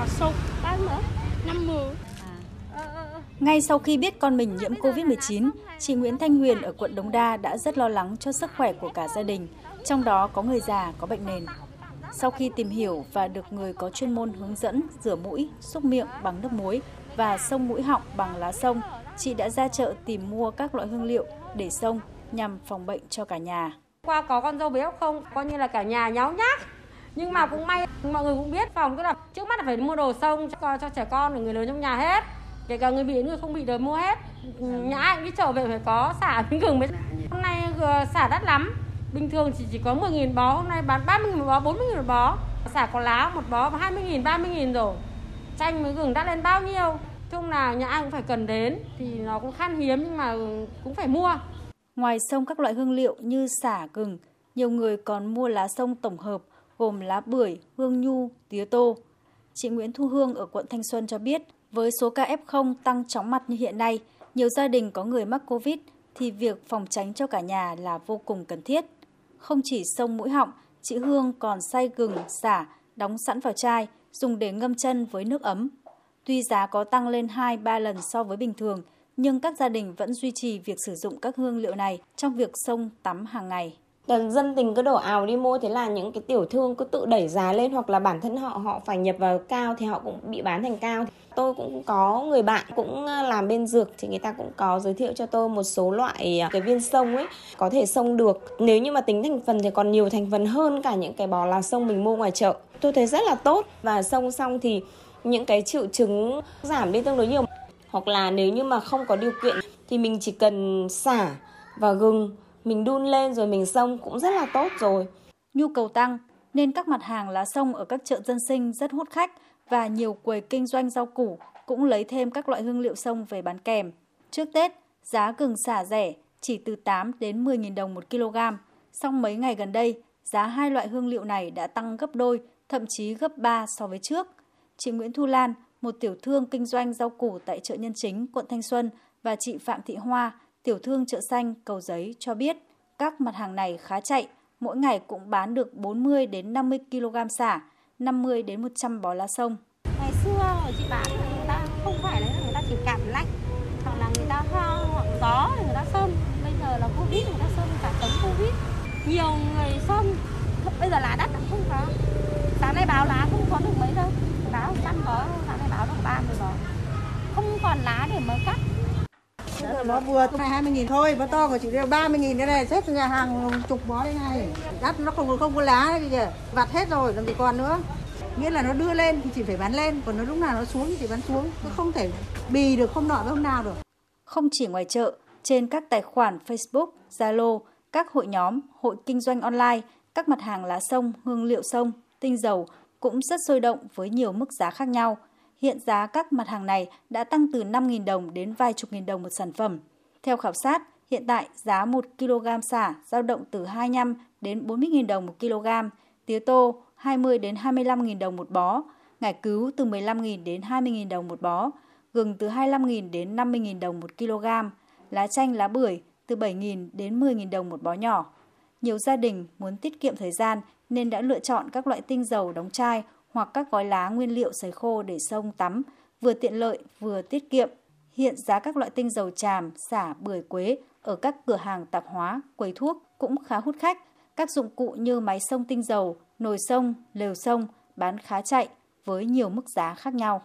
là sâu bán nữa năm mười ngay sau khi biết con mình nhiễm Covid-19, chị Nguyễn Thanh Huyền ở quận Đống Đa đã rất lo lắng cho sức khỏe của cả gia đình, trong đó có người già có bệnh nền. Sau khi tìm hiểu và được người có chuyên môn hướng dẫn rửa mũi, xúc miệng bằng nước muối và xông mũi họng bằng lá sông, chị đã ra chợ tìm mua các loại hương liệu để xông nhằm phòng bệnh cho cả nhà. Qua có con dâu bé không, coi như là cả nhà nháo nhác. Nhưng mà cũng may mọi người cũng biết phòng tức là trước mắt là phải mua đồ xông cho, cho trẻ con và người lớn trong nhà hết. Kể cả người bị người không bị đều mua hết. Nhà anh đi trở về phải có xả miếng gừng mới. Hôm nay ờ, xả đắt lắm. Bình thường chỉ chỉ có 10.000 bó, hôm nay bán 30.000 một bó, 40.000 một bó. Xả có lá một bó 20.000, 30.000 rồi. Chanh với gừng đắt lên bao nhiêu? chung là nhà anh cũng phải cần đến thì nó cũng khan hiếm nhưng mà ừ, cũng phải mua. Ngoài sông các loại hương liệu như xả, gừng, nhiều người còn mua lá sông tổng hợp gồm lá bưởi, hương nhu, tía tô. Chị Nguyễn Thu Hương ở quận Thanh Xuân cho biết, với số ca F0 tăng chóng mặt như hiện nay, nhiều gia đình có người mắc Covid thì việc phòng tránh cho cả nhà là vô cùng cần thiết. Không chỉ sông mũi họng, chị Hương còn xay gừng, xả, đóng sẵn vào chai, dùng để ngâm chân với nước ấm. Tuy giá có tăng lên 2-3 lần so với bình thường, nhưng các gia đình vẫn duy trì việc sử dụng các hương liệu này trong việc sông tắm hàng ngày. Dân tình cứ đổ ào đi mua, thế là những cái tiểu thương cứ tự đẩy giá lên, hoặc là bản thân họ họ phải nhập vào cao thì họ cũng bị bán thành cao. Tôi cũng có người bạn cũng ờ, làm bên dược thì người ta cũng có giới thiệu cho tôi một số loại ờ, cái viên sông ấy, có thể sông được. Nếu như mà tính thành phần thì còn nhiều thành phần hơn cả những cái bò là sông mình mua ngoài chợ. Tôi thấy rất là tốt và sông xong thì những cái triệu chứng giảm đi tương đối nhiều hoặc là nếu như mà không có điều kiện thì mình chỉ cần xả và gừng mình đun lên rồi mình xông cũng rất là tốt rồi. Nhu cầu tăng nên các mặt hàng lá sông ở các chợ dân sinh rất hút khách và nhiều quầy kinh doanh rau củ cũng lấy thêm các loại hương liệu sông về bán kèm. Trước Tết, giá gừng xả rẻ chỉ từ 8 đến 10 000 đồng một kg. Song mấy ngày gần đây, giá hai loại hương liệu này đã tăng gấp đôi, thậm chí gấp 3 so với trước. Chị Nguyễn Thu Lan, một tiểu thương kinh doanh rau củ tại chợ Nhân Chính, quận Thanh Xuân và chị Phạm Thị Hoa, tiểu thương chợ xanh Cầu Giấy cho biết các mặt hàng này khá chạy, mỗi ngày cũng bán được 40 đến 50 kg xả, 50 đến 100 bó lá sông. Ngày xưa chị bán người ta không phải là người ta chỉ cảm lạnh hoặc là người ta ho hoặc gió thì người ta xông. Bây giờ là Covid người ta xông cả tấn Covid. Nhiều người xông, bây giờ lá đắt không có. Sáng nay báo lá không có được mấy đâu báo trăm có sáng nay báo được 30 bó không còn lá để mà cắt nó vừa này 20 nghìn thôi, nó to của chỉ đều 30 nghìn cái này, xếp nhà hàng chục bó đây này. Đắt nó không không có lá đấy kìa, vặt hết rồi, làm gì còn nữa. Nghĩa là nó đưa lên thì chỉ phải bán lên, còn nó lúc nào nó xuống thì chỉ bán xuống, nó không thể bì được không nọ với hôm nào được. Không chỉ ngoài chợ, trên các tài khoản Facebook, Zalo, các hội nhóm, hội kinh doanh online, các mặt hàng lá sông, hương liệu sông, tinh dầu cũng rất sôi động với nhiều mức giá khác nhau. Hiện giá các mặt hàng này đã tăng từ 5.000 đồng đến vài chục nghìn đồng một sản phẩm. Theo khảo sát, hiện tại giá 1 kg xả dao động từ 25 đến 40.000 đồng một kg, tía tô 20 đến 25.000 đồng một bó, ngải cứu từ 15.000 đến 20.000 đồng một bó, gừng từ 25.000 đến 50.000 đồng một kg, lá chanh lá bưởi từ 7.000 đến 10.000 đồng một bó nhỏ. Nhiều gia đình muốn tiết kiệm thời gian nên đã lựa chọn các loại tinh dầu đóng chai hoặc các gói lá nguyên liệu sấy khô để xông tắm, vừa tiện lợi vừa tiết kiệm. Hiện giá các loại tinh dầu tràm, xả, bưởi quế ở các cửa hàng tạp hóa, quầy thuốc cũng khá hút khách. Các dụng cụ như máy xông tinh dầu, nồi xông, lều xông bán khá chạy với nhiều mức giá khác nhau.